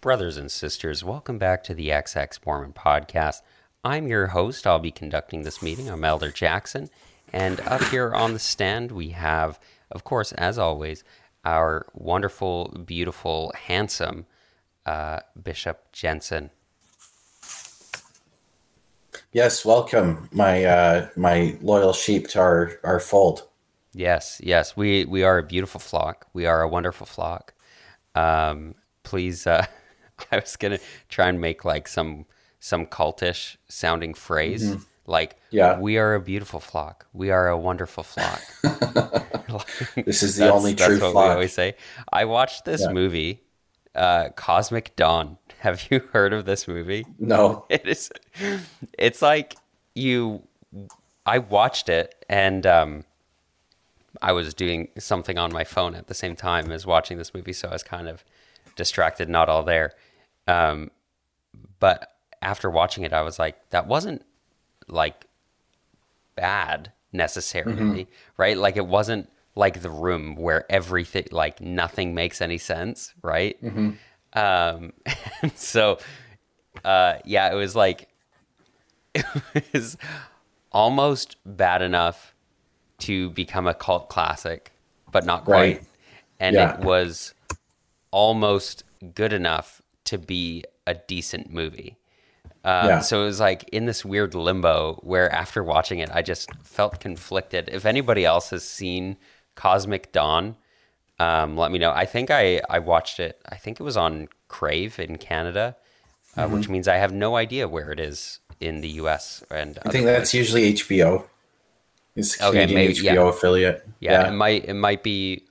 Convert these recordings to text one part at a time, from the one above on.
Brothers and sisters, welcome back to the XX Mormon podcast. I'm your host. I'll be conducting this meeting. I'm Elder Jackson. And up here on the stand, we have, of course, as always, our wonderful, beautiful, handsome uh, Bishop Jensen. Yes, welcome, my uh, my loyal sheep to our, our fold. Yes, yes, we we are a beautiful flock. We are a wonderful flock. Um, please, uh, I was gonna try and make like some some cultish sounding phrase, mm-hmm. like yeah. we are a beautiful flock. We are a wonderful flock. this is the only true flock. we always say. I watched this yeah. movie, uh, Cosmic Dawn. Have you heard of this movie? No. It is. It's like you. I watched it and um, I was doing something on my phone at the same time as watching this movie, so I was kind of distracted, not all there. Um, but after watching it, I was like, that wasn't like bad necessarily, mm-hmm. right? Like it wasn't like the room where everything, like nothing makes any sense, right? Mm-hmm. Um, and so, uh, yeah, it was like, it was almost bad enough to become a cult classic, but not quite. Right. And yeah. it was almost good enough to be a decent movie. Um, yeah. So it was like in this weird limbo where after watching it, I just felt conflicted. If anybody else has seen Cosmic Dawn, um, let me know. I think I, I watched it, I think it was on Crave in Canada, uh, mm-hmm. which means I have no idea where it is in the US. And I think that's places. usually HBO. It's okay, maybe, HBO yeah. affiliate. Yeah, yeah, it might it might be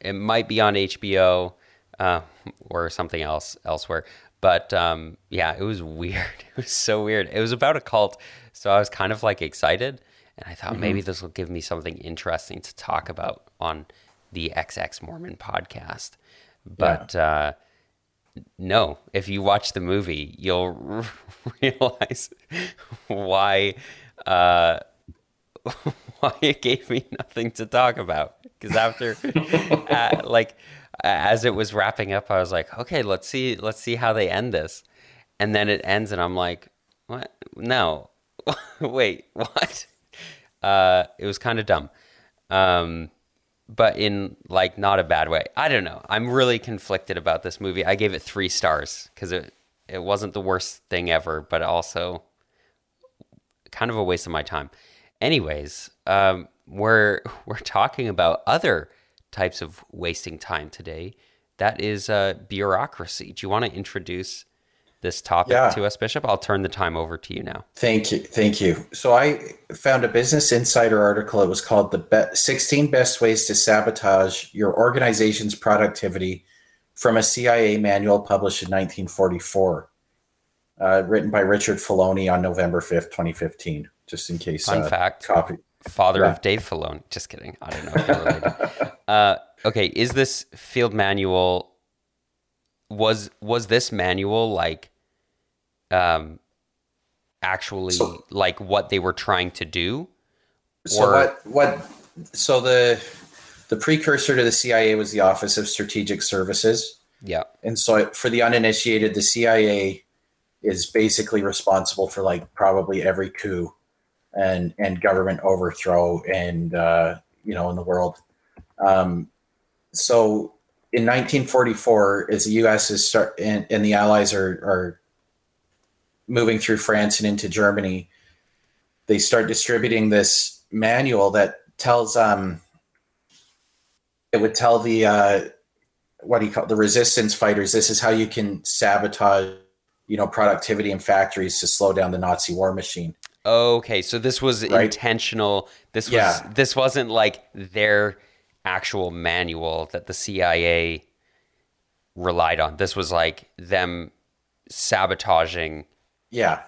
it might be on HBO uh, or something else elsewhere. But um, yeah, it was weird. It was so weird. It was about a cult, so I was kind of like excited, and I thought mm-hmm. maybe this will give me something interesting to talk about on the XX Mormon podcast. But yeah. uh, no, if you watch the movie, you'll realize why uh, why it gave me nothing to talk about. Because after, uh, like as it was wrapping up, I was like, okay, let's see, let's see how they end this. And then it ends, and I'm like, what? No, wait, what? Uh, it was kind of dumb, um, but in like not a bad way. I don't know. I'm really conflicted about this movie. I gave it three stars because it it wasn't the worst thing ever, but also kind of a waste of my time. Anyways, um, we're we're talking about other types of wasting time today. That is uh, bureaucracy. Do you want to introduce this topic yeah. to us, Bishop? I'll turn the time over to you now. Thank you. Thank you. So I found a Business Insider article. It was called "The Be- 16 Best Ways to Sabotage Your Organization's Productivity" from a CIA manual published in 1944, uh, written by Richard Feloni on November 5th, 2015. Just in case. Fun uh, fact. Copy father yeah. of Dave Filoni. Just kidding. I don't know if you're related. uh, okay, is this field manual? Was was this manual like, um, actually so, like what they were trying to do? So what? What? So the the precursor to the CIA was the Office of Strategic Services. Yeah. And so for the uninitiated, the CIA is basically responsible for like probably every coup and and government overthrow and uh, you know in the world. Um, so in 1944, as the U.S. is start and, and the Allies are are moving through France and into Germany, they start distributing this manual that tells um it would tell the uh, what do you call it, the resistance fighters this is how you can sabotage you know productivity in factories to slow down the Nazi war machine. Okay, so this was right? intentional. This was yeah. this wasn't like their actual manual that the CIA relied on. This was like them sabotaging. Yeah.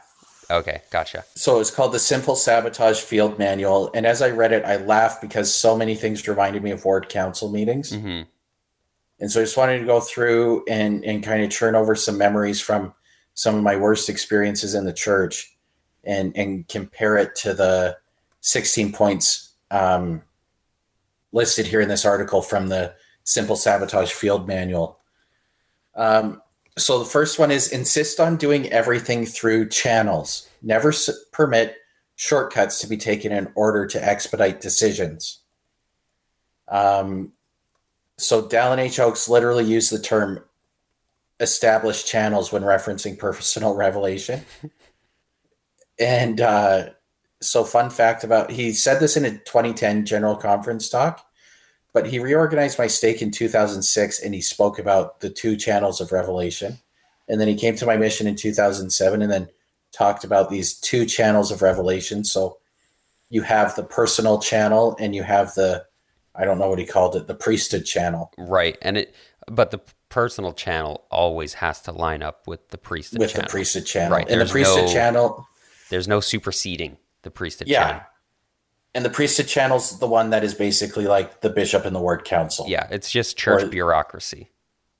Okay, gotcha. So it's called the Simple Sabotage Field Manual, and as I read it, I laughed because so many things reminded me of ward council meetings. Mm-hmm. And so I just wanted to go through and and kind of churn over some memories from some of my worst experiences in the church and and compare it to the 16 points um, listed here in this article from the Simple Sabotage Field Manual. Um, So the first one is insist on doing everything through channels. Never s- permit shortcuts to be taken in order to expedite decisions. Um, so Dallin H. Oaks literally used the term established channels when referencing personal revelation. and uh, so, fun fact about he said this in a 2010 General Conference talk, but he reorganized my stake in 2006 and he spoke about the two channels of revelation. And then he came to my mission in 2007 and then talked about these two channels of revelation. So, you have the personal channel and you have the I don't know what he called it, the priesthood channel. Right. And it but the personal channel always has to line up with the priesthood with channel. the priesthood channel. Right, And the priesthood no- channel, There's no superseding the priesthood yeah. channel. And the priesthood channel's the one that is basically like the bishop and the ward council. Yeah, it's just church Or- bureaucracy.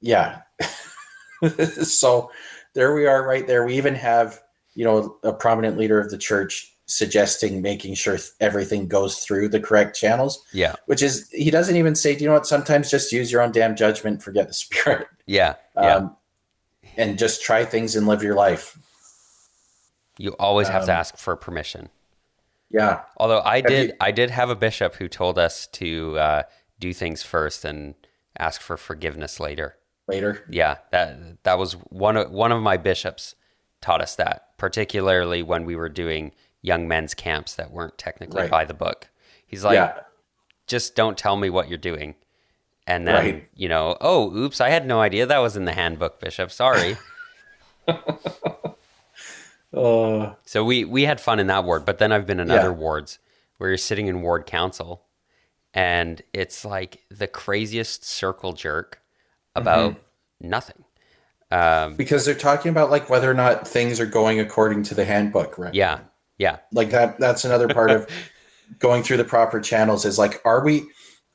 Yeah. so there we are right there. We even have, you know, a prominent leader of the church suggesting making sure th- everything goes through the correct channels, Yeah. which is he doesn't even say, do you know what, sometimes just use your own damn judgment, forget the spirit. Yeah. Yeah. Um, and just try things and live your life. you always have to um, ask for permission. Yeah. Although I Have did, you- I did have a bishop who told us to uh, do things first and ask for forgiveness later. Later. Yeah, that that was one of one of my bishops taught us that, particularly when we were doing young men's camps that weren't technically Right. by the book. He's like, yeah. just don't tell me what you're doing, and then Right. you know, oh, oops, I had no idea that was in the handbook, bishop. Sorry. Uh, So we we had fun in that ward, but then I've been in other wards where you're sitting in ward council, and it's like the craziest circle jerk about Mm-hmm. nothing. Um, because they're talking about like whether or not things are going according to the handbook, right? yeah, yeah, Like that that's another part of going through the proper channels is like are we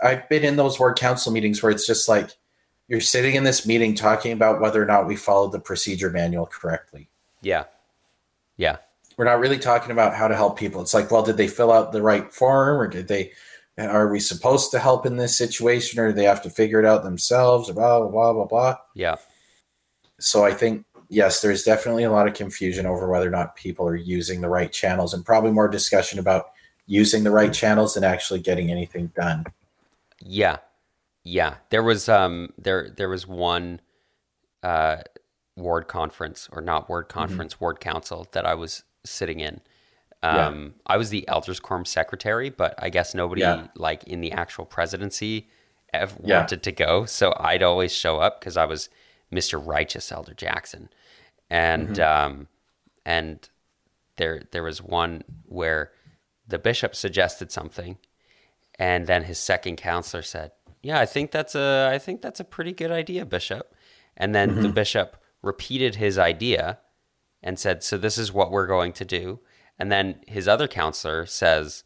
I've been in those ward council meetings where it's just like you're sitting in this meeting talking about whether or not we followed the procedure manual correctly. yeah, yeah, We're not really talking about how to help people. It's like, well, did they fill out the right form or did they are we supposed to help in this situation or do they have to figure it out themselves blah blah blah blah blah. yeah, so I think yes, there's definitely a lot of confusion over whether or not people are using the right channels, and probably more discussion about using the right channels than actually getting anything done. yeah, yeah. There was um there there was one uh ward conference or not ward Mm-hmm. conference ward council that I was sitting in. Um, I was the elders quorum secretary, but I guess nobody Yeah. like in the actual presidency ever Yeah. wanted to go, so I'd always show up because I was Mister Righteous Elder Jackson, and Mm-hmm. um, and there there was one where the bishop suggested something, and then his second counselor said, "Yeah, I think that's a I think that's a pretty good idea, bishop." And then Mm-hmm. the bishop repeated his idea and said, "So this is what we're going to do." And then his other counselor says,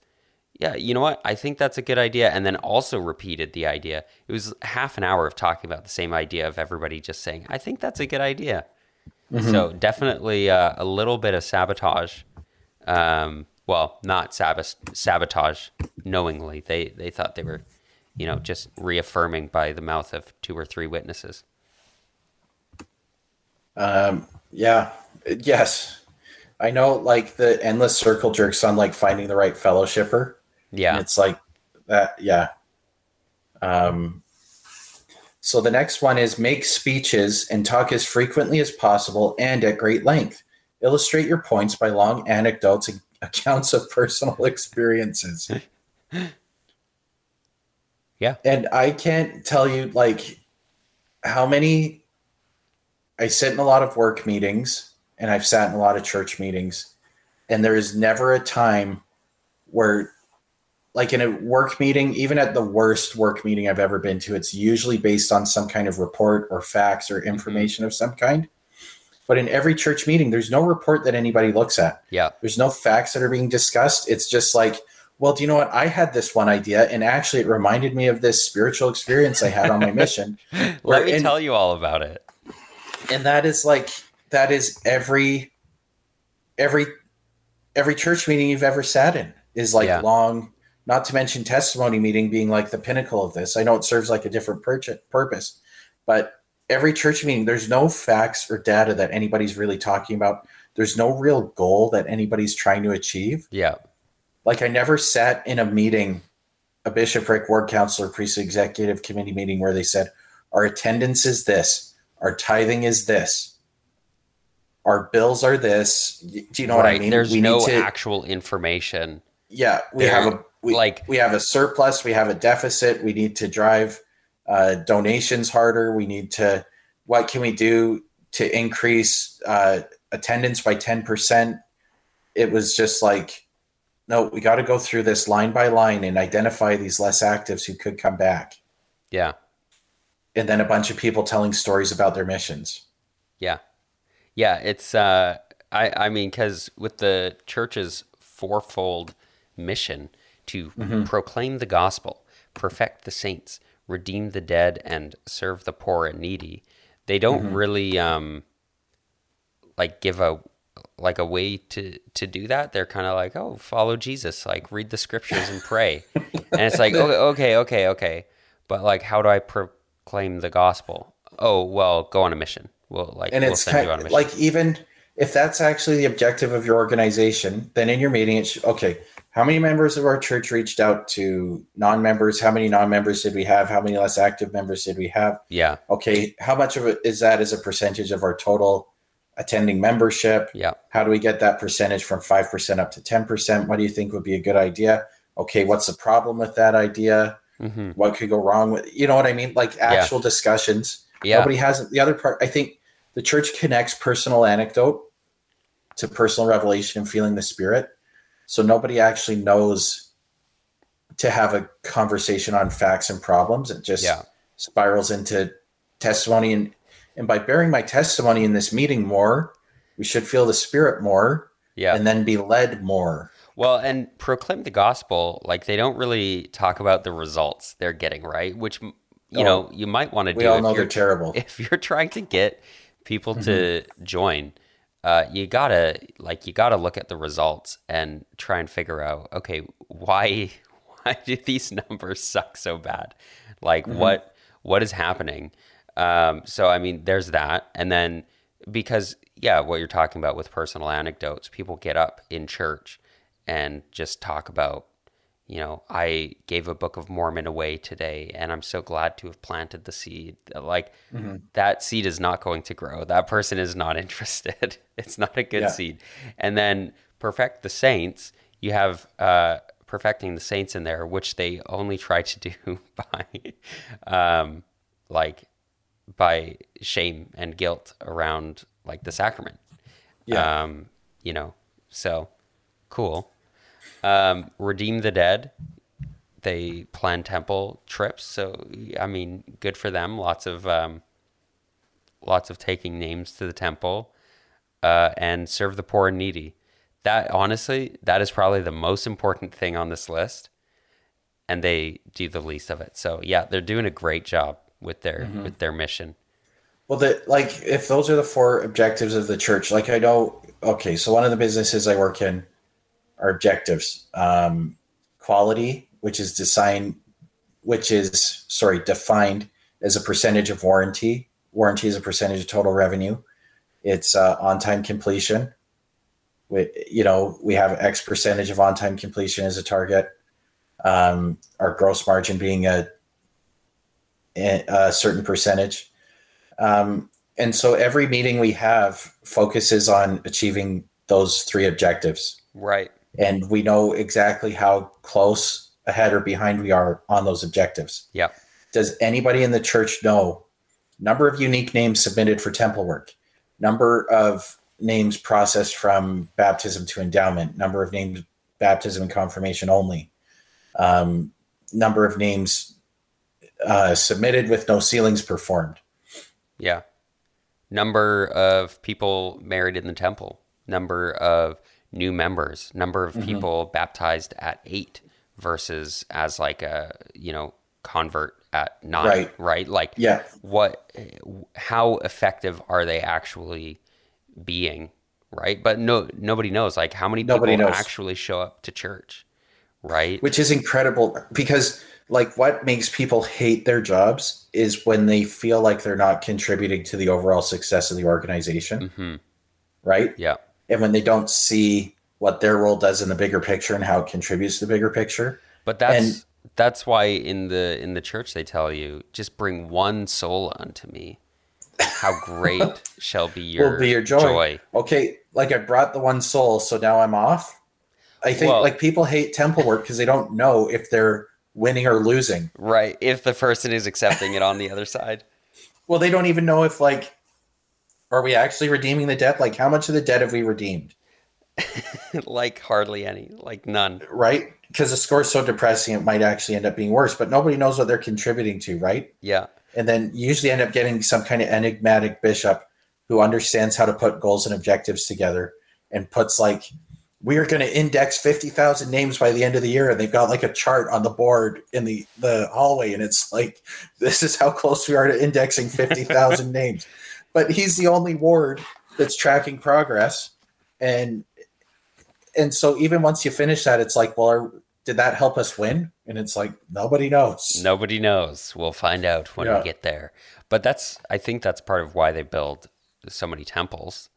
"Yeah, you know what? I think that's a good idea." And then also repeated the idea. It was half an hour of talking about the same idea of everybody just saying, "I think that's a good idea." So definitely uh, a little bit of sabotage. Um, well, not sabot- sabotage knowingly. They they thought they were, you know, just reaffirming by the mouth of two or three witnesses. Um, yeah, yes, I know. Like the endless circle jerks on like finding the right fellowshipper. Yeah. And it's like that. Yeah. Um, so the next one is make speeches and talk as frequently as possible and at great length. Illustrate your points by long anecdotes and accounts of personal experiences. Yeah. And I can't tell you like how many I sit in a lot of work meetings and I've sat in a lot of church meetings and there is never a time where like in a work meeting, even at the worst work meeting I've ever been to, it's usually based on some kind of report or facts or mm-hmm. information of some kind. But in every church meeting, there's no report that anybody looks at. Yeah. There's no facts that are being discussed. It's just like, well, do you know what? I had this one idea, and actually, it reminded me of this spiritual experience I had on my mission. Let me and- tell you all about it. And that is like that is every every every church meeting you've ever sat in is like Yeah. long not to mention testimony meeting being like the pinnacle of this i know it serves like a different purch- purpose but every church meeting, there's no facts or data that anybody's really talking about. There's no real goal that anybody's trying to achieve. Yeah. Like I never sat in a meeting, a bishopric, ward councilor, priest executive committee meeting where they said, our attendance is this, our tithing is this, our bills are this. Do you know what I mean? There's no actual information. Yeah, we have a we, like we have a surplus, we have a deficit. We need to drive uh, donations harder. We need to what can we do to increase uh, attendance by ten percent? It was just like, no, we got to go through this line by line and identify these less actives who could come back. Yeah, and then a bunch of people telling stories about their missions. Yeah, yeah. It's uh, I I mean, because with the church's fourfold mission to mm-hmm. proclaim the gospel, perfect the saints, redeem the dead, and serve the poor and needy. They don't mm-hmm. really um, like give a like a way to to do that. They're kind of like, oh, follow Jesus, like read the scriptures and pray. and it's like, okay, okay, okay, okay, but like, how do I proclaim the gospel? Oh, well, go on a mission. We'll like, and we'll it's kind, of like even if that's actually the objective of your organization, then in your meeting, it's okay how many members of our church reached out to non-members? How many non-members did we have? How many less active members did we have? Yeah. Okay how much of it is that as a percentage of our total attending membership? Yeah. How do we get that percentage from 5% up to 10% what do you think would be a good idea? Okay what's the problem with that idea mm-hmm. what could go wrong with you know what i mean like actual yeah. discussions yeah nobody has the other part i think the church connects personal anecdote to personal revelation and feeling the spirit so nobody actually knows to have a conversation on facts and problems. It just yeah. spirals into testimony. And, and by bearing my testimony in this meeting more, we should feel the spirit more yeah. and then be led more. Well, and proclaim the gospel, like they don't really talk about the results they're getting, right? Which you oh, know you might want to do. We all know they're terrible. If you're trying to get people mm-hmm. to join, uh, you gotta like you gotta look at the results and try and figure out okay why why do these numbers suck so bad like mm-hmm. what what is happening um, so i mean there's that and then because yeah what you're talking about with personal anecdotes people get up in church and just talk about you know, I gave a Book of Mormon away today and I'm so glad to have planted the seed. Like mm-hmm. that seed is not going to grow. That person is not interested. it's not a good yeah. seed. And then perfect the saints, you have uh, perfecting the saints in there, which they only try to do by um, like by shame and guilt around like the sacrament. Yeah. Um, you know, so cool. Um, Redeem the Dead. They plan temple trips, so I mean, good for them. Lots of um, lots of taking names to the temple, uh, and serve the poor and needy. That honestly, that is probably the most important thing on this list, and they do the least of it. So yeah, they're doing a great job with their mm-hmm. with their mission. Well, the like if those are the four objectives of the church, like I know, okay, so one of the businesses I work in, our objectives. Um, quality, which is design, which is sorry defined as a percentage of warranty. Warranty is a percentage of total revenue. It's uh, on-time completion. We, you know, we have X percentage of on-time completion as a target. Um, our gross margin being a, a certain percentage. Um, and so every meeting we have focuses on achieving those three objectives. Right and we know exactly how close ahead or behind we are on those objectives. Yeah. Does anybody in the church know number of unique names submitted for temple work, number of names processed from baptism to endowment, number of names baptism and confirmation only, um, number of names uh, submitted with no sealings performed. Yeah. Number of people married in the temple, number of new members, number of mm-hmm. people baptized at eight versus as like a you know convert at nine, right? right? Like, yeah, what, how effective are they actually being, right? But no, nobody knows. Like, how many nobody people knows. actually show up to church, right? Which is incredible because like what makes people hate their jobs is when they feel like they're not contributing to the overall success of the organization, hmm right? Yeah. And when they don't see what their role does in the bigger picture and how it contributes to the bigger picture. But that's And- that's why in the in the church they tell you just bring one soul unto me. How great shall be your, will be your joy. Okay, like I brought the one soul, so now I'm off. I think Well- like people hate temple work because they don't know if they're winning or losing. Right. If the person is accepting it on the other side. Well, they don't even know if like are we actually redeeming the debt? Like how much of the debt have we redeemed? like hardly any. Like none. Right? Because the score's so depressing it might actually end up being worse, but nobody knows what they're contributing to, right? Yeah. And then you usually end up getting some kind of enigmatic bishop who understands how to put goals and objectives together and puts like we are going to index 50,000 names by the end of the year and they've got like a chart on the board in the the hallway and it's like this is how close we are to indexing 50,000 names but he's the only ward that's tracking progress and and so even once you finish that it's like well are, did that help us win and it's like nobody knows Nobody knows. We'll find out when Yeah. we get there. But that's I think that's part of why they build so many temples.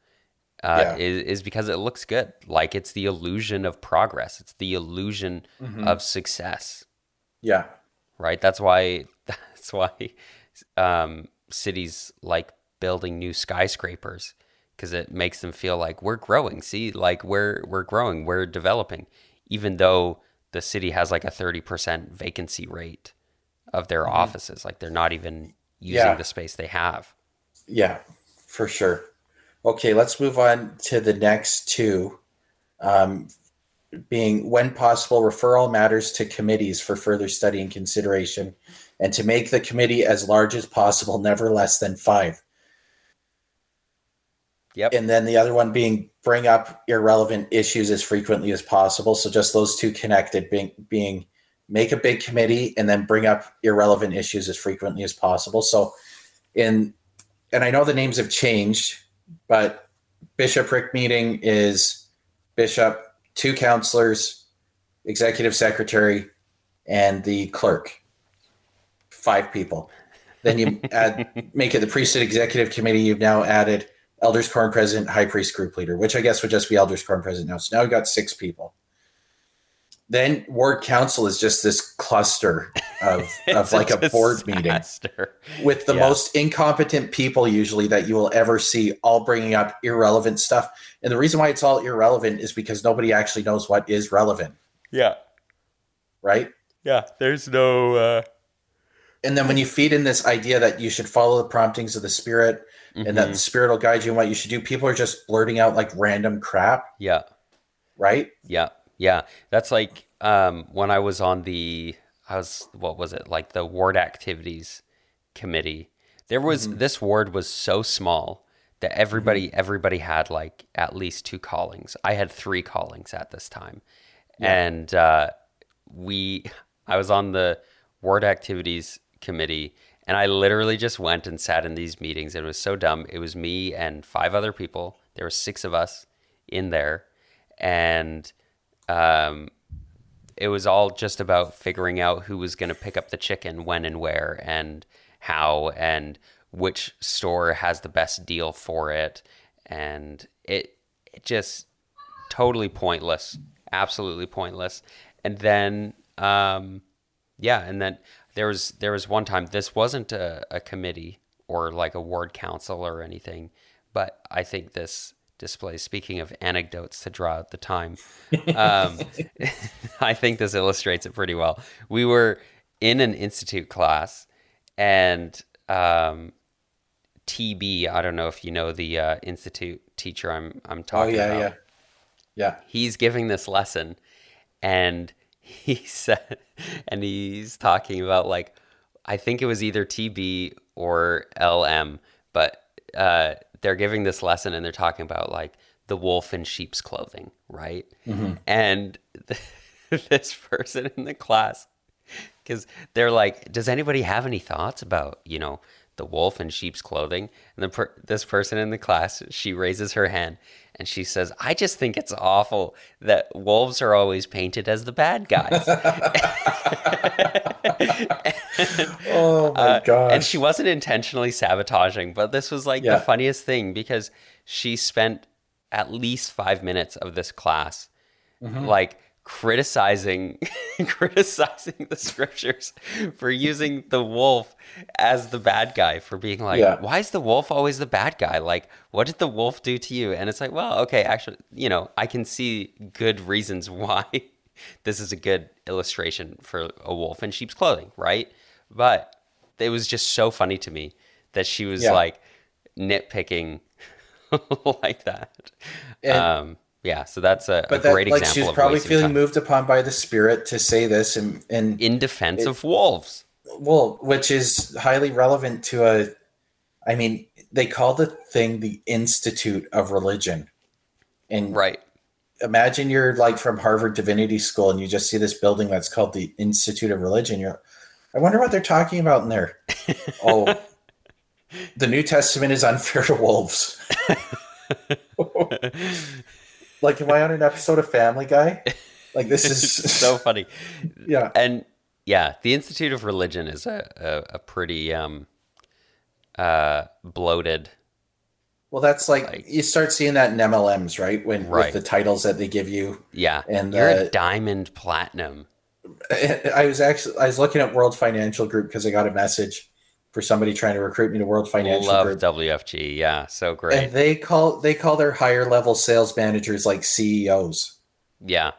Uh, Yeah. is, is because it looks good. Like it's the illusion of progress. It's the illusion of success. yeah right? That's why that's why um, cities like building new skyscrapers because it makes them feel like we're growing. See, like we're we're growing, we're developing, even though the city has like a thirty percent vacancy rate of their offices. Like they're not even using Yeah. the space they have. Yeah, for sure. Okay, let's move on to the next two. Um, being when possible, referral matters to committees for further study and consideration, and to make the committee as large as possible, never less than five. Yep. And then the other one being bring up irrelevant issues as frequently as possible. So just those two connected being being make a big committee and then bring up irrelevant issues as frequently as possible. So in and I know the names have changed, but bishopric meeting is bishop, two counselors, executive secretary, and the clerk. Five people. Then you add make it the priesthood executive committee. You've now added elders quorum president, high priest group leader, which I guess would just be elders quorum president now. So now we've got six people. Then ward council is just this cluster of, of like a board meeting with the Yeah. most incompetent people usually that you will ever see all bringing up irrelevant stuff and the reason why it's all irrelevant is because nobody actually knows what is relevant Yeah, right yeah. There's no. Uh... and then when you feed in this idea that you should follow the promptings of the spirit and Mm-hmm. that the spirit will guide you in what you should do people are just blurting out like random crap Yeah. right Yeah, yeah. That's like um, when I was on the, I was what was it like the ward activities committee. There was this ward was so small that everybody everybody had like at least two callings. I had three callings at this time, and uh, we I was on the ward activities committee. And I literally just went and sat in these meetings. And it was so dumb. It was me and five other people. There were six of us in there, and um, it was all just about figuring out who was going to pick up the chicken when and where and how and which store has the best deal for it and it it just totally pointless absolutely pointless and then um yeah and then there was there was one time this wasn't a, a committee or like a ward council or anything but i think this displays speaking of anecdotes to draw out the time um, i think this illustrates it pretty well. We were in an institute class and um, tb i don't know if you know the uh, institute teacher i'm i'm talking oh talking yeah about. yeah. Yeah. He's giving this lesson and he said and he's talking about like i think it was either tb or lm but uh, they're giving this lesson and they're talking about like the wolf in sheep's clothing right and this person in the class because they're like does anybody have any thoughts about you know the wolf in sheep's clothing. And the per- this person in the class, she raises her hand and she says, "I just think it's awful that wolves are always painted as the bad guys." oh my Uh, gosh. and she wasn't intentionally sabotaging, but this was like Yeah. the funniest thing because she spent at least five minutes of this class Mm-hmm. like criticizing criticizing the scriptures for using the wolf as the bad guy for being like Yeah. why is the wolf always the bad guy like what did the wolf do to you and it's like well okay actually you know i can see good reasons why this is a good illustration for a wolf in sheep's clothing right but it was just so funny to me that she was Yeah. like nitpicking like that And- um yeah so that's a, a but that, great like example she was of probably feeling time. moved upon by the spirit to say this and and in defense of wolves. well which is highly relevant to a i mean they call the thing the institute of religion and Right. imagine you're like from harvard divinity school and you just see this building that's called the institute of religion you're i wonder what they're talking about in there oh the new testament is unfair to wolves like am i on an episode of family guy like this is so funny. yeah And yeah, the Institute of Religion is a, a, a pretty um, uh, bloated. Well, that's like, Like- you start seeing that in MLMs, right? When Right. with the titles that they give you. Yeah. And, you're uh, a diamond platinum. I was actually I was looking at World Financial Group because I got a message for somebody trying to recruit me to World Financial Love Group, WFG. Yeah. So great. and they call they call their higher level sales managers like CEOs. yeah.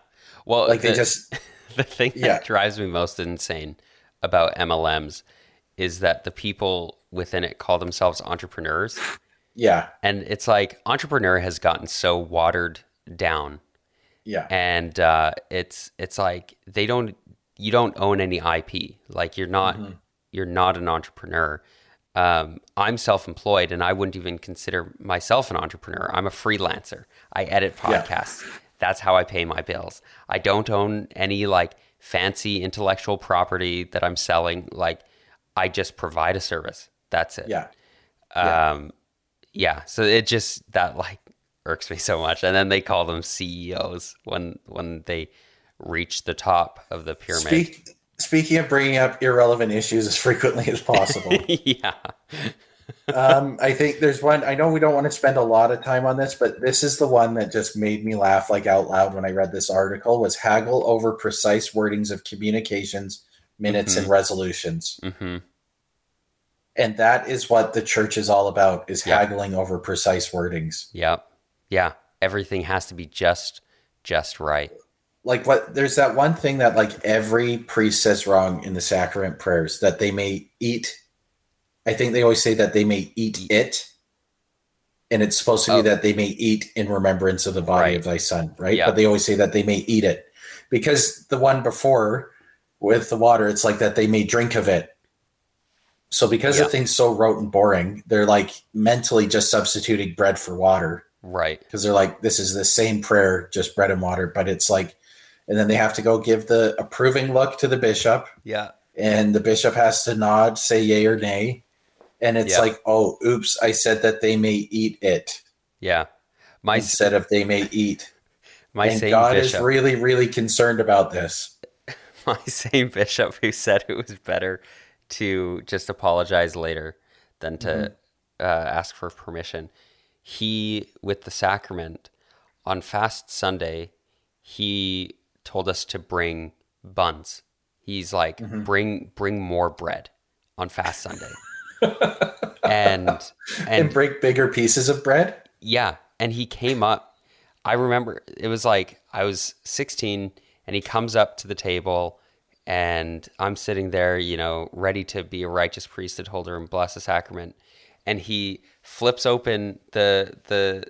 Well, Like they just the thing Yeah. that drives me most insane about MLMs is that the people within it call themselves entrepreneurs. yeah And it's like entrepreneur has gotten so watered down yeah and uh, it's it's like they don't you don't own any IP. Like you're not you're not an entrepreneur. Um, I'm self-employed, and I wouldn't even consider myself an entrepreneur. I'm a freelancer. I edit Yeah. podcasts. That's how I pay my bills. I don't own any like fancy intellectual property that I'm selling. Like I just provide a service. That's it yeah Yeah. um yeah so it just that like irks me so much and then they call them ceos when when they reach the top of the pyramid Speak, speaking of bringing up irrelevant issues as frequently as possible, yeah um, I think there's one. I know we don't want to spend a lot of time on this, but this is the one that just made me laugh like out loud when I read this article. Was haggle over precise wordings of communications, minutes, and resolutions, hmm and that is what the church is all about: is Yeah. haggling over precise wordings. yeah yeah everything has to be just just right Like what? There's that one thing that like every priest says wrong in the sacrament prayers that they may eat. I think they always say that they may eat it. And it's supposed to be Oh. that they may eat in remembrance of the body Right. of thy son, right? Yeah. But they always say that they may eat it. Because the one before with the water, it's like that they may drink of it. So because Yeah. the thing's so rote and boring, they're like mentally just substituting bread for water right because they're like, this is the same prayer, just bread and water. But it's like, and then they have to go give the approving look to the bishop, yeah and the bishop has to nod, say yay or nay. And it's Yeah. like, oh, oops, I said that they may eat it yeah my instead of they may eat. my and same God bishop is really, really concerned about this. my same bishop who said it was better to just apologize later than to Mm-hmm. uh, ask for permission. He, with the sacrament on Fast Sunday, he told us to bring buns. He's like, Mm-hmm. bring bring more bread on Fast Sunday, and And, and break bigger pieces of bread. yeah, and he came up. I remember it was like I was 16 and he comes up to the table and I'm sitting there, you know, ready to be a righteous priesthood holder and bless the sacrament. And he flips open the the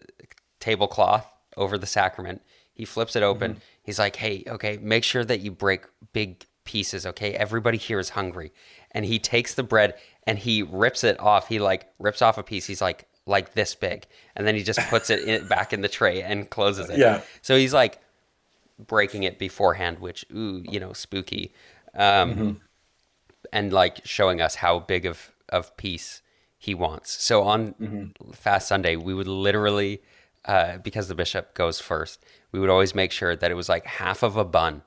tablecloth over the sacrament. He flips it open. Mm-hmm. He's like, "Hey, okay, make sure that you break big pieces, okay? Everybody here is hungry." And he takes the bread and he rips it off. He like rips off a piece. He's like like this big, and then he just puts it in, back in the tray and closes it. Yeah. So he's like breaking it beforehand, which ooh, you know, spooky, um, mm-hmm. and like showing us how big of of piece he wants. So on mm-hmm. Fast Sunday, we would literally, uh, because the bishop goes first, we would always make sure that it was like half of a bun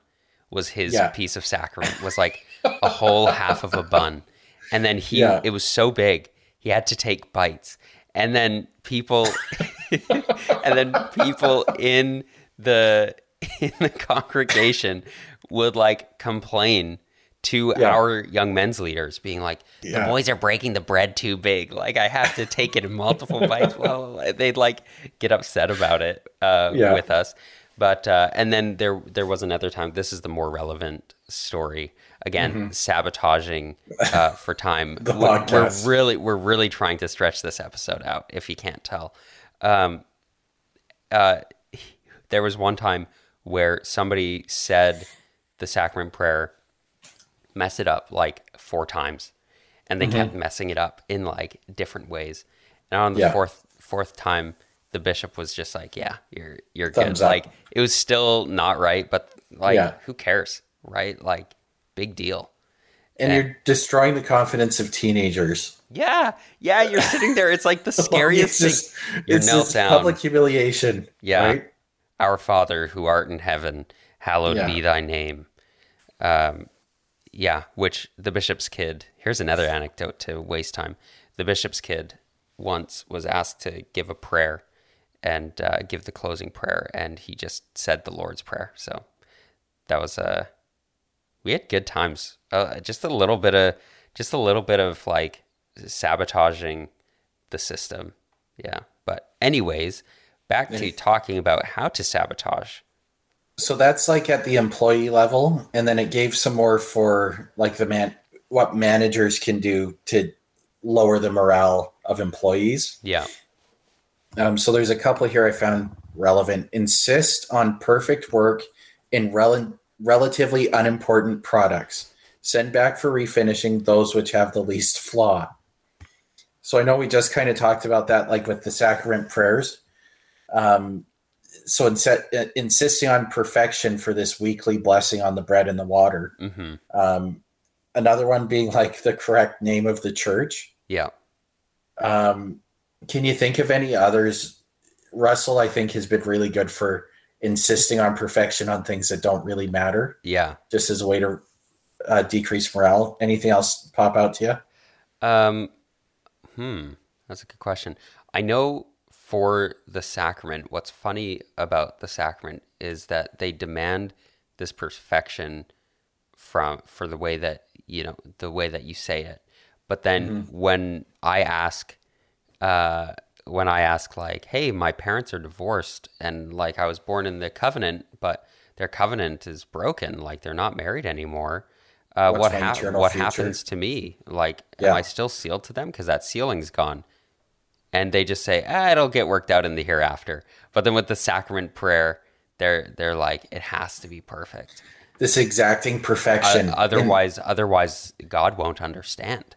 was his Yeah. piece of sacrament, was like a whole half of a bun. And then he, Yeah. it was so big, he had to take bites. And then people, and then people in the in the congregation would like complain to Yeah. our young men's leaders being like the Yeah. boys are breaking the bread too big like i have to take it in multiple bites well they'd like get upset about it uh, Yeah. with us but uh, and then there there was another time this is the more relevant story again sabotaging uh, for time Mm-hmm. The we're, we're really we're really trying to stretch this episode out if you can't tell um, uh, there was one time where somebody said the sacrament prayer, mess it up like four times, and Mm-hmm. they kept messing it up in like different ways. And on the Yeah. fourth fourth time, the bishop was just like, "Yeah, you're you're Thumbs good." up. Like it was still not right, but like Yeah. who cares, right? Like big deal. And you're destroying the confidence of teenagers. Yeah, yeah, you're sitting there. It's like the scariest it's thing. You're it's just down. public humiliation. Yeah. Right? Our Father who art in heaven, hallowed Yeah. be thy name. Um, yeah, which the bishop's kid, here's another anecdote to waste time. The bishop's kid once was asked to give a prayer and uh, give the closing prayer, and he just said the Lord's Prayer. So that was Uh, we had good times. Uh, just a little bit of, just a little bit of like sabotaging the system. Yeah. But anyways, back to talking about how to sabotage. So that's like at the employee level, and then it gave some more for like the man what managers can do to lower the morale of employees. Yeah. Um, so there's a couple here I found relevant. Insist on perfect work in rel- relatively unimportant products. Send back for refinishing those which have the least flaw. So I know we just kind of talked about that, like with the sacrament prayers. Um, so insisting on perfection for this weekly blessing on the bread and the water. hmm Um, another one being like the correct name of the church. Yeah. Um, can you think of any others? Russell, I think, has been really good for insisting on perfection on things that don't really matter, Yeah. just as a way to uh, decrease morale. Anything else pop out to you? Um, hmm, that's a good question. I know for the sacrament, what's funny about the sacrament is that they demand this perfection from for the way that you know the way that you say it. But then when I ask, uh, when I ask like, "Hey, my parents are divorced, and like I was born in the covenant, but their covenant is broken, like they're not married anymore." Uh, what hap- what happens to me? Like, Yeah. am I still sealed to them because that sealing's gone? And they just say, ah, "It'll get worked out in the hereafter." But then with the sacrament prayer, they're they're like, "It has to be perfect." This exacting perfection. Uh, otherwise, otherwise, God won't understand.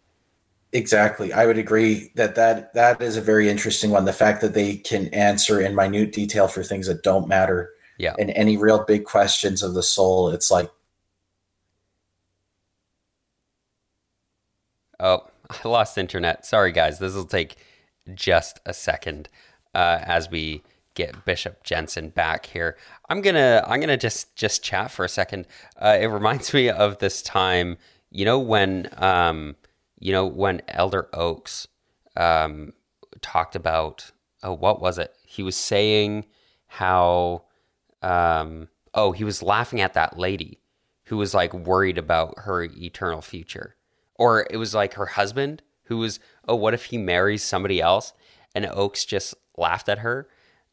Exactly. I would agree that, that that is a very interesting one. The fact that they can answer in minute detail for things that don't matter Yeah. and any real big questions of the soul. It's like, Oh, I lost internet. Sorry, guys. This will take just a second uh, as we get Bishop Jensen back here. I'm gonna I'm gonna just just chat for a second. Uh, it reminds me of this time, you know, when um, you know when Elder Oaks um, talked about oh, what was it? He was saying how um, oh, he was laughing at that lady who was like worried about her eternal future. Or it was like her husband who was, oh, what if he marries somebody else? And Oaks just laughed at her.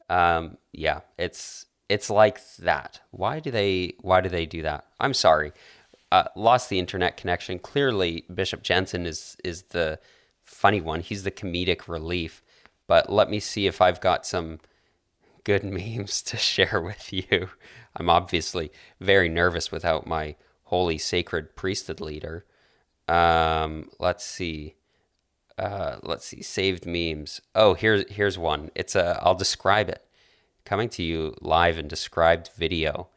Um, yeah, it's it's like that. Why do they why do they do that? I'm sorry. Uh, lost the internet connection. Clearly, Bishop Jensen is is the funny one. He's the comedic relief. But let me see if I've got some good memes to share with you. I'm obviously very nervous without my holy sacred priesthood leader. Um, let's see. Uh, let's see. Saved memes. Oh, here's here's one. It's a. I'll describe it. Coming to you live in described video.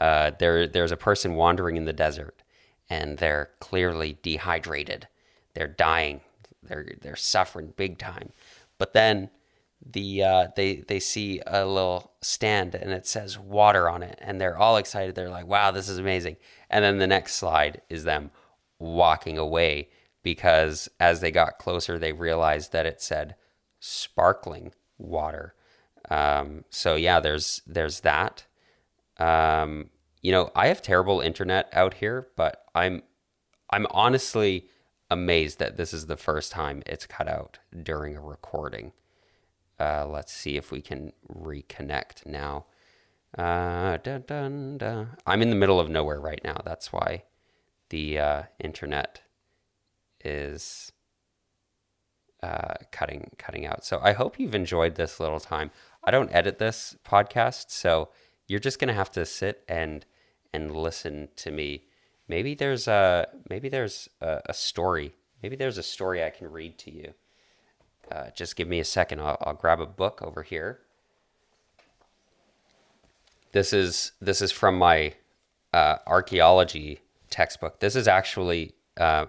Uh, there there's a person wandering in the desert, and they're clearly dehydrated. They're dying. they're they're suffering big time. But then the uh, they they see a little stand and it says water on it, and they're all excited. They're like, "Wow, this is amazing!" And then the next slide is them walking away because as they got closer, they realized that it said sparkling water. Um, so yeah, there's there's that. Um, you know, I have terrible internet out here, but I'm I'm honestly amazed that this is the first time it's cut out during a recording. Uh, let's see if we can reconnect now. Uh, dun, dun, dun. I'm in the middle of nowhere right now. That's why the uh, internet is uh, cutting cutting out. So I hope you've enjoyed this little time. I don't edit this podcast, so you're just gonna have to sit and and listen to me. Maybe there's a maybe there's a, a story. Maybe there's a story I can read to you. Uh, just give me a second. I'll, I'll grab a book over here. This is this is from my uh, archaeology textbook. This is actually uh,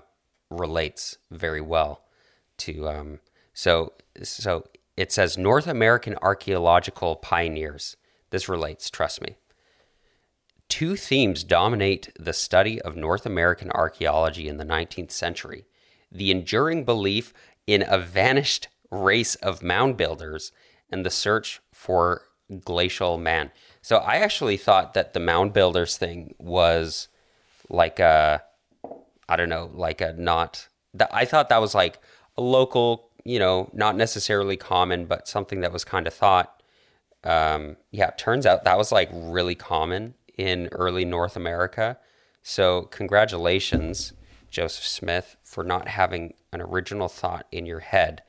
relates very well to um, so so it says North American archaeological pioneers. This relates, trust me. Two themes dominate the study of North American archaeology in the 19th century the enduring belief in a vanished race of mound builders and the search for glacial man. So I actually thought that the mound builders thing was like a, I don't know, like a not, that I thought that was like a local, you know, not necessarily common, but something that was kind of thought. Um, yeah, turns out that was like really common in early North America. So congratulations Joseph Smith, for not having an original thought in your head.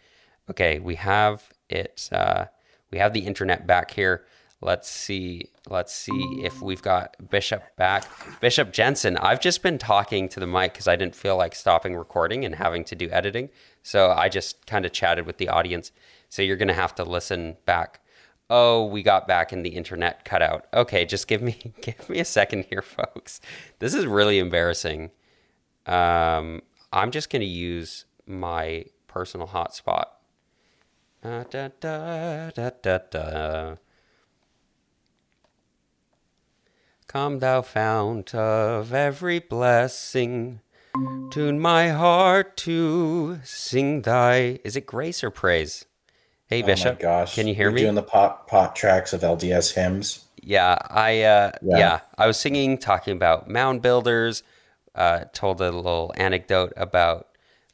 Okay, we have it. Uh, we have the internet back here. Let's see. Let's see if we've got Bishop back. Bishop Jensen, I've just been talking to the mic because I didn't feel like stopping recording and having to do editing. So I just kind of chatted with the audience. So you're going to have to listen back. Oh, we got back and the internet cut out. Okay, just give me give me a second here, folks. This is really embarrassing. Um, I'm just going to use my personal hotspot. Uh, da, da, da, da, da. Come, thou fount of every blessing, tune my heart to sing thy. Is it grace or praise? Hey, Bishop. Oh my gosh! Can you hear You're me? Doing the pop pop tracks of LDS hymns. Yeah, I uh, yeah. Yeah. I was singing, talking about mound builders. Uh, told a little anecdote about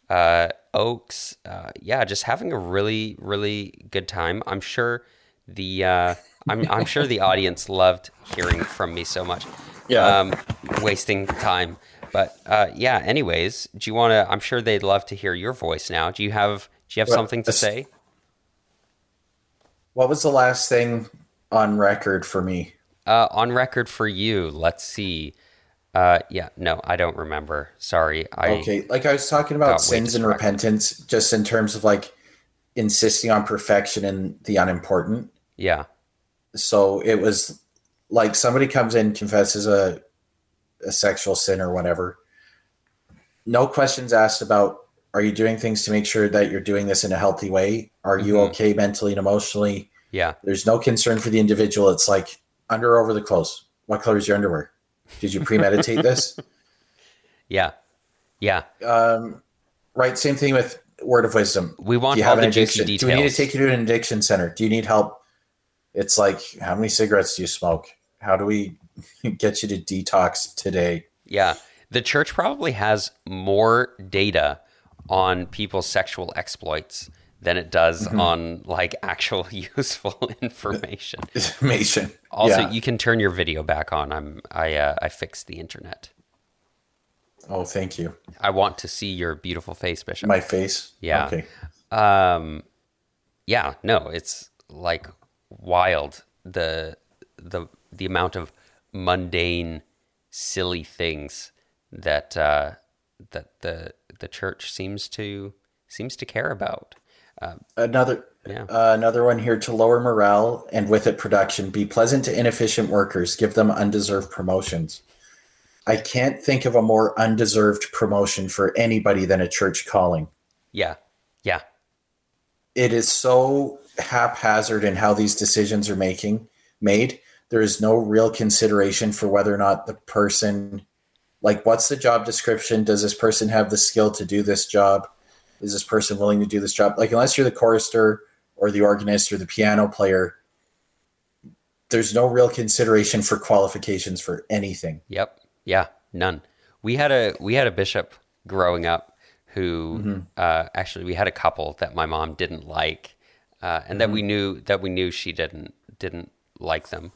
uh, Oaks. Uh, yeah, just having a really really good time. I'm sure the uh, I'm I'm sure the audience loved hearing from me so much. Yeah. um, wasting time. But uh, yeah. Anyways, do you want to? I'm sure they'd love to hear your voice now. Do you have Do you have Well, something to say? What was the last thing on record for me? Uh, on record for you. Let's see. Uh, yeah, no, I don't remember. Sorry. I Okay, like I was talking about sins and repentance, just in terms of like insisting on perfection and the unimportant. yeah, So it was like somebody comes in, confesses a a sexual sin or whatever. No questions asked about are you doing things to make sure that you're doing this in a healthy way? Are you Mhm. okay mentally and emotionally? yeah, There's no concern for the individual. It's like under or over the clothes. What color is your underwear? Did you premeditate this? yeah, yeah. Um, right. Same thing with word of wisdom. We Do want you have the an addiction? details. Do we need to take you to an addiction center? Do you need help? It's like, how many cigarettes do you smoke? How do we get you to detox today? yeah, the church probably has more data on people's sexual exploits than it does Mm-hmm. on like actual useful information. Information. Also, Yeah. you can turn your video back on. I'm I uh, I fixed the internet. Oh, thank you. I want to see your beautiful face, Bishop. My face. Yeah. Okay. um yeah no it's like wild the the the amount of mundane silly things that uh that the the church seems to seems to care about Another. Yeah. Uh, another one here to lower morale and with it production. Be pleasant to inefficient workers. Give them undeserved promotions. I can't think of a more undeserved promotion for anybody than a church calling. yeah Yeah. It is so haphazard in how these decisions are making made. There is no real consideration for whether or not the person like what's the job description? Does this person have the skill to do this job? Is this person willing to do this job? Like unless you're the chorister or the organist or the piano player, there's no real consideration for qualifications for anything. Yep. Yeah. None. We had a we had a bishop growing up who mm-hmm. uh, actually we had a couple that my mom didn't like, uh, and mm-hmm. that we knew that we knew she didn't didn't like them,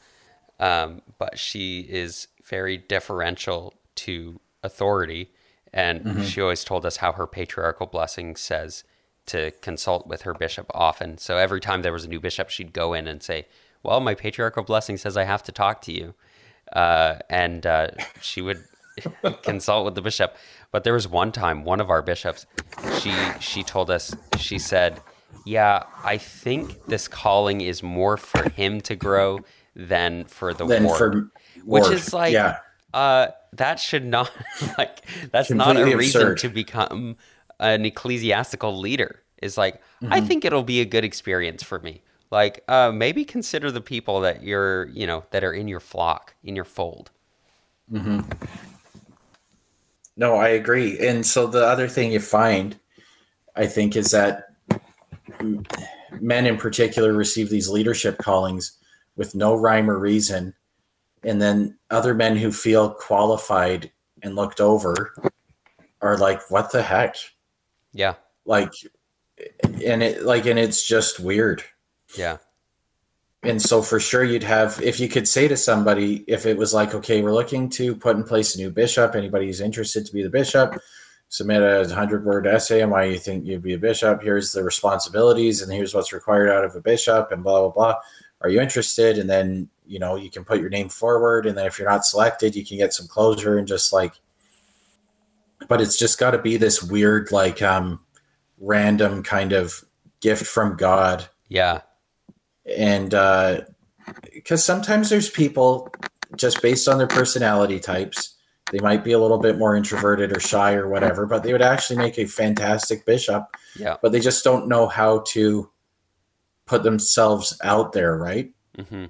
um, but she is very deferential to authority, and mm-hmm. she always told us how her patriarchal blessing says to consult with her bishop often. So every time there was a new bishop, she'd go in and say, "Well, my patriarchal blessing says I have to talk to you," uh, and uh, she would consult with the bishop. But there was one time, one of our bishops, she she told us, she said, "Yeah, I think this calling is more for him to grow than for the than ward. For which ward. is like, yeah. uh, that should not like that's Completely not a reason absurd. to become an ecclesiastical leader. Is like, mm-hmm. I think it'll be a good experience for me. Like, uh, maybe consider the people that you're, you know, that are in your flock, in your fold. Mm-hmm. No, I agree. And so the other thing you find, I think, is that men in particular receive these leadership callings with no rhyme or reason. And then other men who feel qualified and looked over are like, what the heck? Yeah. Like, and it, like, and it's just weird. Yeah and so for sure you'd have if you could say to somebody if it was like okay we're looking to put in place a new bishop anybody who's interested to be the bishop submit a 100 word essay on why you think you'd be a bishop here's the responsibilities and here's what's required out of a bishop and blah blah blah. Are you interested? And then you know you can put your name forward and then if you're not selected you can get some closure and just like but it's just got to be this weird like um random kind of gift from god. Yeah and because uh, sometimes there's people just based on their personality types they might be a little bit more introverted or shy or whatever but they would actually make a fantastic bishop. Yeah. But they just don't know how to put themselves out there right? Mm-hmm.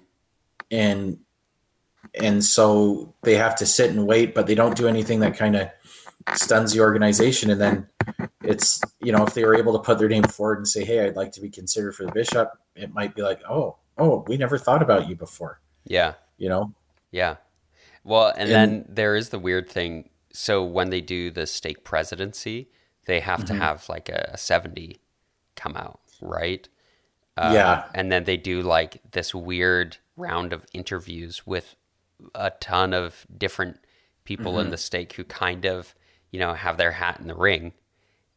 and and so they have to sit and wait but they don't do anything that kind of stuns the organization. And then it's you know if they were able to put their name forward and say hey i'd like to be considered for the bishop it might be like oh oh we never thought about you before yeah you know yeah well and, and then there is the weird thing so when they do the stake presidency they have mm-hmm. to have like a 70 come out right uh, yeah and then they do like this weird round of interviews with a ton of different people mm-hmm. in the stake who kind of you know, have their hat in the ring.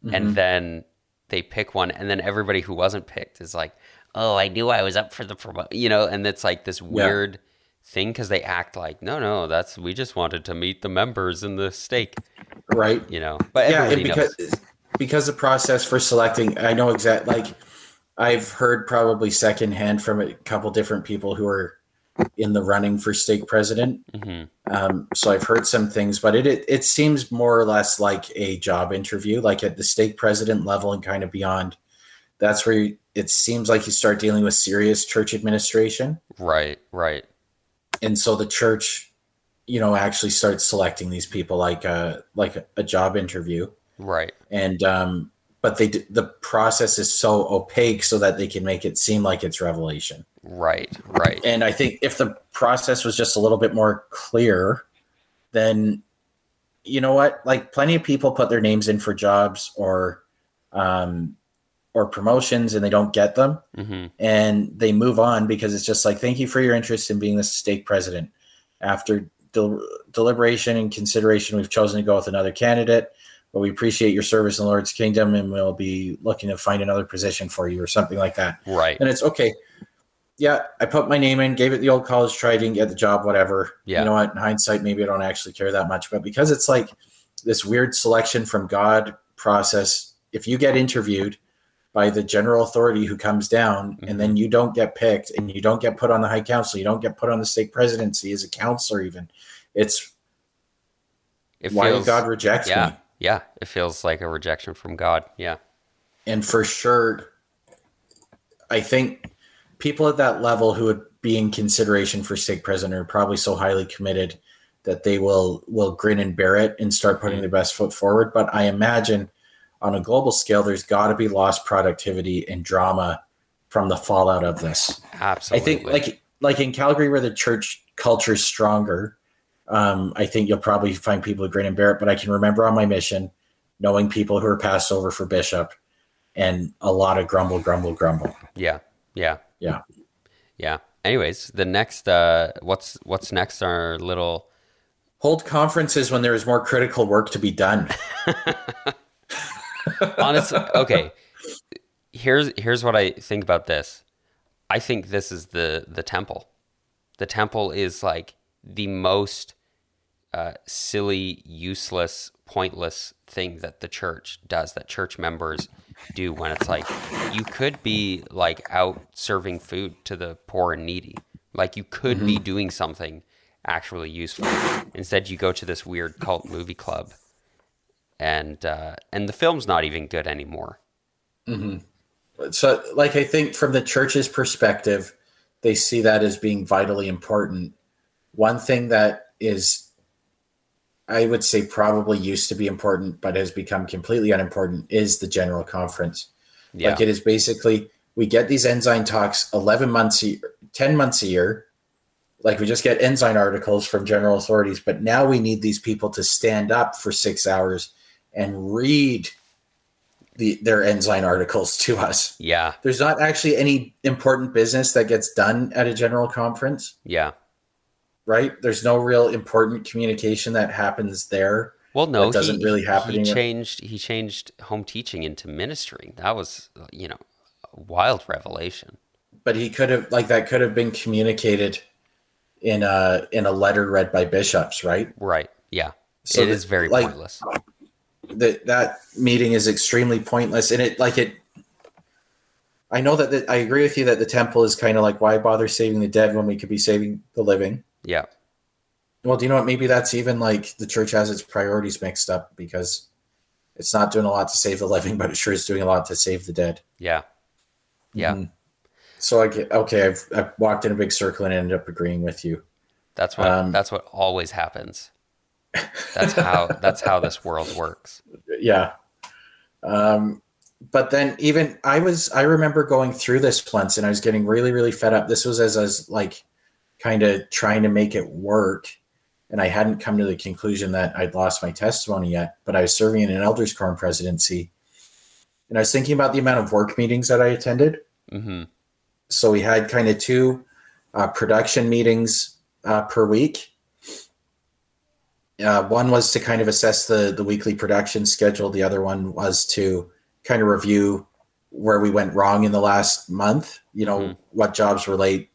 Mm-hmm. And then they pick one, and then everybody who wasn't picked is like, "Oh, I knew I was up for the promo," you know, and it's like this weird yeah. thing because they act like, "No, no, that's we just wanted to meet the members in the stake," right? You know, but yeah, because knows. because the process for selecting, I know exactly. Like, I've heard probably secondhand from a couple different people who are in the running for stake president. Mm-hmm. Um, so I've heard some things, but it, it, it seems more or less like a job interview, like at the stake president level and kind of beyond. That's where you, it seems like you start dealing with serious church administration. Right, right. And so the church, you know, actually starts selecting these people like a like a, a job interview. Right. And um, but they the process is so opaque so that they can make it seem like it's revelation. Right, right. And I think if the process was just a little bit more clear, then you know what? Like plenty of people put their names in for jobs or um or promotions and they don't get them mm-hmm. and they move on because it's just like thank you for your interest in being the stake president after del- deliberation and consideration we've chosen to go with another candidate but we appreciate your service in the lord's kingdom and we'll be looking to find another position for you or something like that right and it's okay yeah, I put my name in, gave it the old college try, didn't get the job, whatever. Yeah. You know what? In hindsight, maybe I don't actually care that much. But because it's like this weird selection from God process, if you get interviewed by the general authority who comes down mm-hmm. and then you don't get picked and you don't get put on the high council, you don't get put on the stake presidency as a counselor, even, it's it why feels, God rejects yeah, me. Yeah. It feels like a rejection from God. Yeah. and for sure, I think people at that level who would be in consideration for stake president are probably so highly committed that they will will grin and bear it and start putting their best foot forward. But I imagine on a global scale, there's got to be lost productivity and drama from the fallout of this. Absolutely. I think like like in Calgary where the church culture is stronger, um, I think you'll probably find people who grin and bear it. But I can remember on my mission knowing people who are passed over for bishop and a lot of grumble, grumble, grumble. Yeah. Yeah. Yeah. Yeah. Anyways, the next uh what's what's next our little Hold conferences when there is more critical work to be done. honestly okay. Here's here's what I think about this. I think this is the the temple. The temple is like the most uh, silly, useless, pointless thing that the church does, that church members do when it's like you could be like out serving food to the poor and needy. Like you could Mm-hmm. be doing something actually useful. Instead, you go to this weird cult movie club, and uh, and the film's not even good anymore. so like i think from the church's perspective they see that as being vitally important. One thing that is i would say probably used to be important but has become completely unimportant is the general conference. Yeah, like it is basically we get these Ensign talks 11 months a 10 months a year. Like we just get Ensign articles from general authorities but now we need these people to stand up for six hours and read the, their ensign articles to us yeah, there's not actually any important business that gets done at a general conference, yeah. right? There's no real important communication that happens there. Well, no, doesn't he, really happen He changed. He changed home teaching into ministering. That was, you know, a wild revelation. But he could have like that could have been communicated in a in a letter read by bishops, right? Right? Yeah. So it is very like- pointless. That that meeting is extremely pointless, and it like it. I know that the, I agree with you that the temple is kind of like why bother saving the dead when we could be saving the living. Yeah. Well, do you know what? Maybe that's even like the church has its priorities mixed up because it's not doing a lot to save the living, but it sure is doing a lot to save the dead. Yeah. Yeah. Mhm. So I get okay. I've, I've walked in a big circle and ended up agreeing with you. That's what. Um, that's what always happens. That's how. that's how this world works. Yeah. Um, but then even I was I remember going through this once and I was getting really really fed up. This was as I was like kind of trying to make it work, and I hadn't come to the conclusion that I'd lost my testimony yet. But I was serving in an elders quorum presidency, and I was thinking about the amount of work meetings that I attended. hmm so we had kind of two uh, production meetings uh, per week. Uh, one was to kind of assess the the weekly production schedule. The other one was to kind of review where we went wrong in the last month. You know, Mhm. what jobs were late,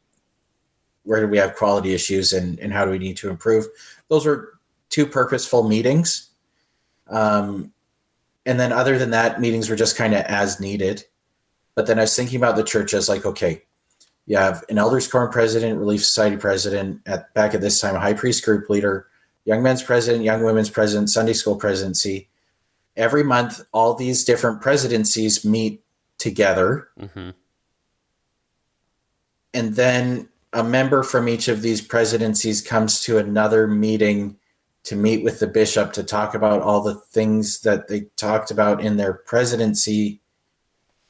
where do we have quality issues, and and how do we need to improve. Those were two purposeful meetings. Um, and then other than that, meetings were just kind of as needed. But then I was thinking about the church as like, okay, you have an elders quorum president, relief society president, at back at this time, a high priest group leader, young men's president, young women's president, Sunday school presidency. Every month, all these different presidencies meet together, hmm and then a member from each of these presidencies comes to another meeting to meet with the bishop to talk about all the things that they talked about in their presidency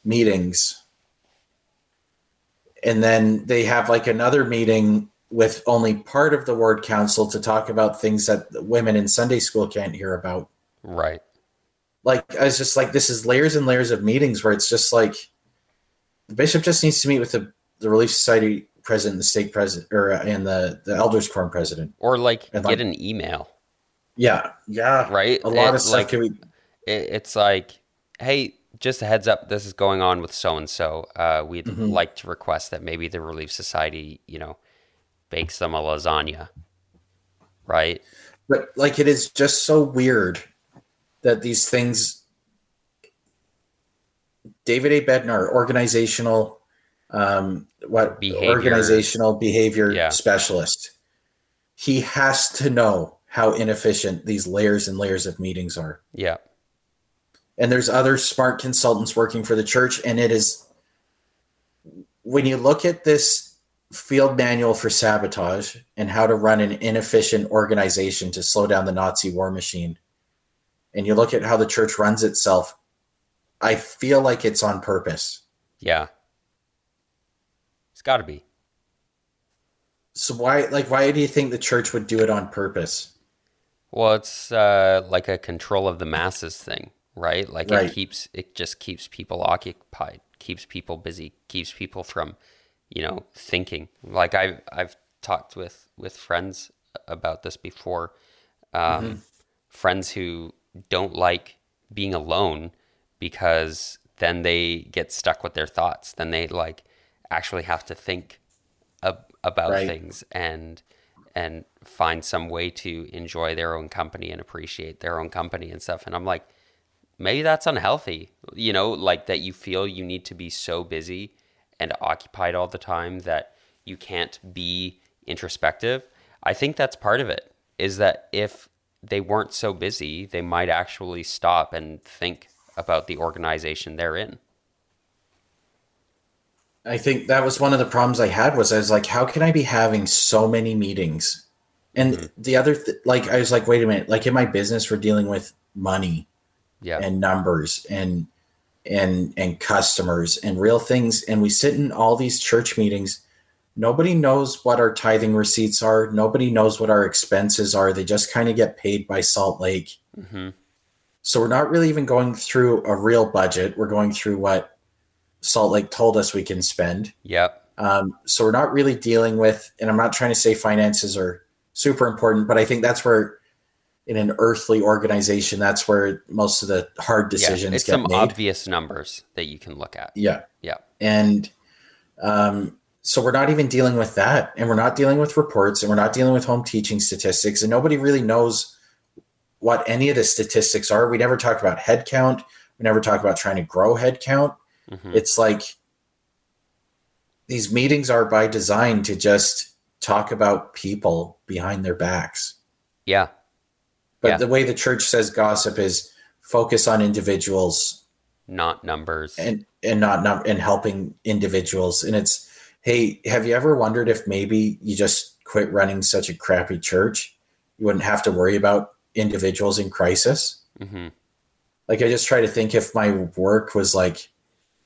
meetings. And then they have like another meeting with only part of the ward council to talk about things that women in Sunday school can't hear about. Right. Like I was just like, this is layers and layers of meetings where it's just like the bishop just needs to meet with the, the Relief Society president, the stake president, or uh, and the the elders quorum president. Or like And, get like- an email. Yeah, yeah, Right. A lot It- of stuff like, it, it's like, hey, just a heads up, this is going on with so and so. We'd Mhm. like to request that maybe the Relief Society, you know, bakes them a lasagna. Right. but like it is just so weird that these things david a bednar organizational um what Behavior. organizational behavior Yeah. specialist he has to know how inefficient these layers and layers of meetings are Yeah. and there's other smart consultants working for the church and it is when you look at this field manual for sabotage and how to run an inefficient organization to slow down the Nazi war machine and you look at how the church runs itself I feel like it's on purpose. Yeah. It's got to be. So why like why do you think the church would do it on purpose? Well, it's uh, like a control of the masses thing, right? Like Right. it keeps it just keeps people occupied, keeps people busy, keeps people from, you know, thinking. Like I've I've talked with with friends about this before. Um, Friends who don't like being alone because then they get stuck with their thoughts. Then they like actually have to think ab- about Right. things and and find some way to enjoy their own company and appreciate their own company and stuff. And I'm like, maybe that's unhealthy. You know, like that you feel you need to be so busy and occupied all the time that you can't be introspective. I think that's part of it. Is that if they weren't so busy, they might actually stop and think about the organization they're in. I think that was one of the problems I had was I was like, how can I be having so many meetings? And mm-hmm. the other, th- like, I was like, wait a minute, like in my business, we're dealing with money Yeah. and numbers and and and customers and real things, and we sit in all these church meetings. Nobody knows what our tithing receipts are. Nobody knows what our expenses are. They just kind of get paid by Salt Lake. hmm So we're not really even going through a real budget. We're going through what Salt Lake told us we can spend. Yep. Um, so we're not really dealing with, and I'm not trying to say finances are super important, but I think that's where, in an earthly organization, that's where most of the hard decisions yeah. It's get some made. obvious numbers that you can look at. yeah, Yeah. and um, so we're not even dealing with that, and we're not dealing with reports, and we're not dealing with home teaching statistics, and nobody really knows what any of the statistics are. We never talk about head count. We never talk about trying to grow head count. Mhm. it's like these meetings are by design to just talk about people behind their backs. Yeah. But Yeah. the way the church says gossip is focus on individuals Not numbers. and and not num- and helping individuals. And it's hey, have you ever wondered if maybe you just quit running such a crappy church? You wouldn't have to worry about individuals in crisis. hmm like i just try to think if my work was like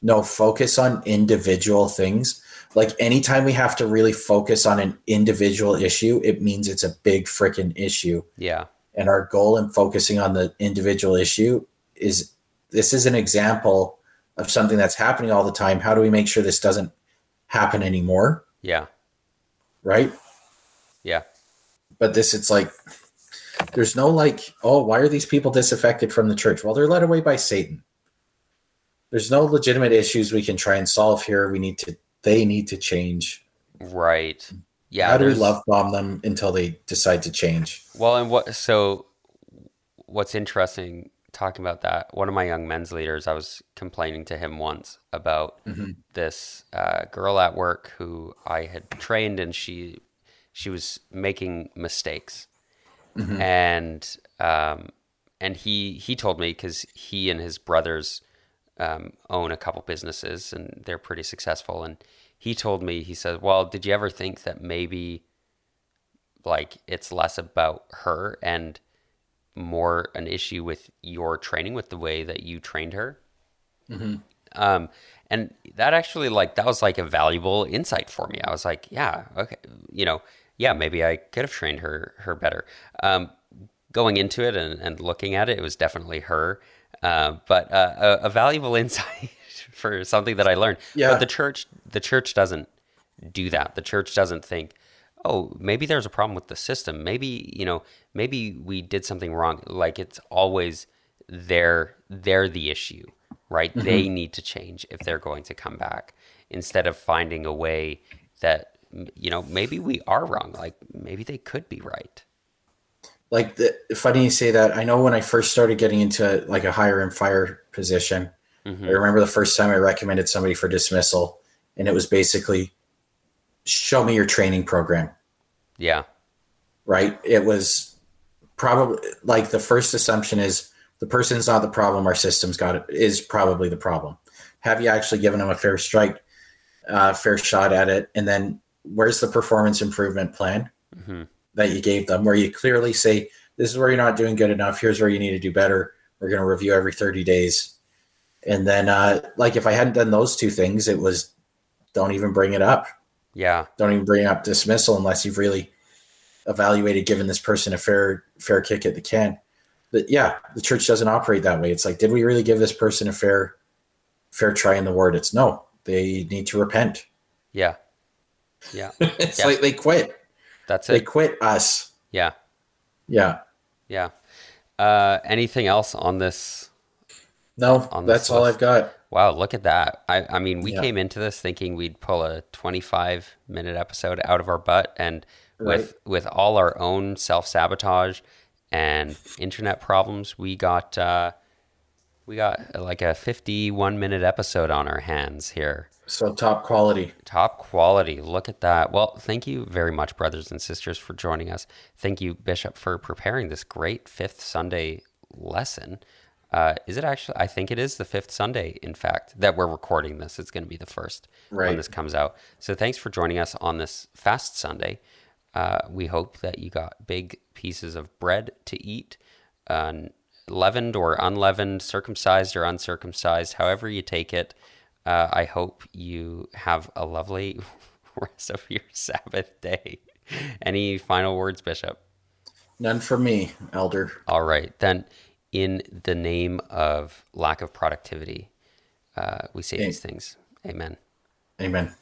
no focus on individual things like anytime we have to really focus on an individual issue it means it's a big freaking issue Yeah. And our goal in focusing on the individual issue is this is an example of something that's happening all the time. How do we make sure this doesn't happen anymore? Yeah. right? Yeah. but this it's like there's no like oh why are these people disaffected from the church? Well they're led away by satan. There's no legitimate issues we can try and solve here. We need to they need to change. Right. Yeah. how do we love bomb them until they decide to change Well, and what so what's interesting talking about that, one of my young men's leaders, I was complaining to him once about Mhm. this uh, girl at work who I had trained and she she was making mistakes. And um, and he he told me because he and his brothers um, own a couple businesses and they're pretty successful. And he told me he said, "Well, did you ever think that maybe like it's less about her and more an issue with your training with the way that you trained her?" Um, and that actually like that was like a valuable insight for me. I was like, yeah, okay, you know, yeah, maybe I could have trained her her better. Um, going into it and, and looking at it, it was definitely her, uh, but uh, a, a valuable insight for something that I learned. Yeah. But the church, the church doesn't do that. The church doesn't think, oh, maybe there's a problem with the system. Maybe you know, maybe we did something wrong. Like it's always they're they're the issue, right? Mm-hmm. They need to change if they're going to come back. Instead of finding a way that you know maybe we are wrong. Like maybe they could be right. like the, funny you say that i know when i first started getting into like a hire and fire position Mhm. i remember the first time i recommended somebody for dismissal and it was basically show me your training program Yeah, right? It was probably like the first assumption is the person's not the problem. Our system's got it is probably the problem. Have you actually given them a fair strike, uh, fair shot at it? And then where's the performance improvement plan hmm that you gave them, where you clearly say, "This is where you're not doing good enough. Here's where you need to do better. We're going to review every 30 days." And then, uh, like, if I hadn't done those two things, it was don't even bring it up. Yeah. Don't even bring up dismissal unless you've really evaluated giving this person a fair fair kick at the can. But yeah, the church doesn't operate that way. It's like, did we really give this person a fair fair try in the word? It's no. They need to repent. Yeah. Yeah. it's Yeah. like they quit. That's it. They quit us. Yeah. Yeah. Yeah. Uh, anything else on this? No, that's all. I've got. Wow, look at that. I, I mean, we Yeah. came into this thinking we'd pull a 25 minute episode out of our butt and with with all our own self-sabotage and internet problems, we got uh, we got uh, like a 51 minute episode on our hands here. So top quality. Top quality. Look at that. Well, thank you very much, brothers and sisters, for joining us. Thank you, Bishop, for preparing this great fifth Sunday lesson. Uh, is it actually? I think it is the fifth Sunday, in fact, that we're recording this. It's going to be the first when this comes out. So thanks for joining us on this fast Sunday. Uh, we hope that you got big pieces of bread to eat, uh, leavened or unleavened, circumcised or uncircumcised, however you take it. Uh, I hope you have a lovely rest of your Sabbath day. Any final words, Bishop? None for me, Elder. All right. Then, in the name of lack of productivity, uh, we say Okay. these things. Amen. Amen.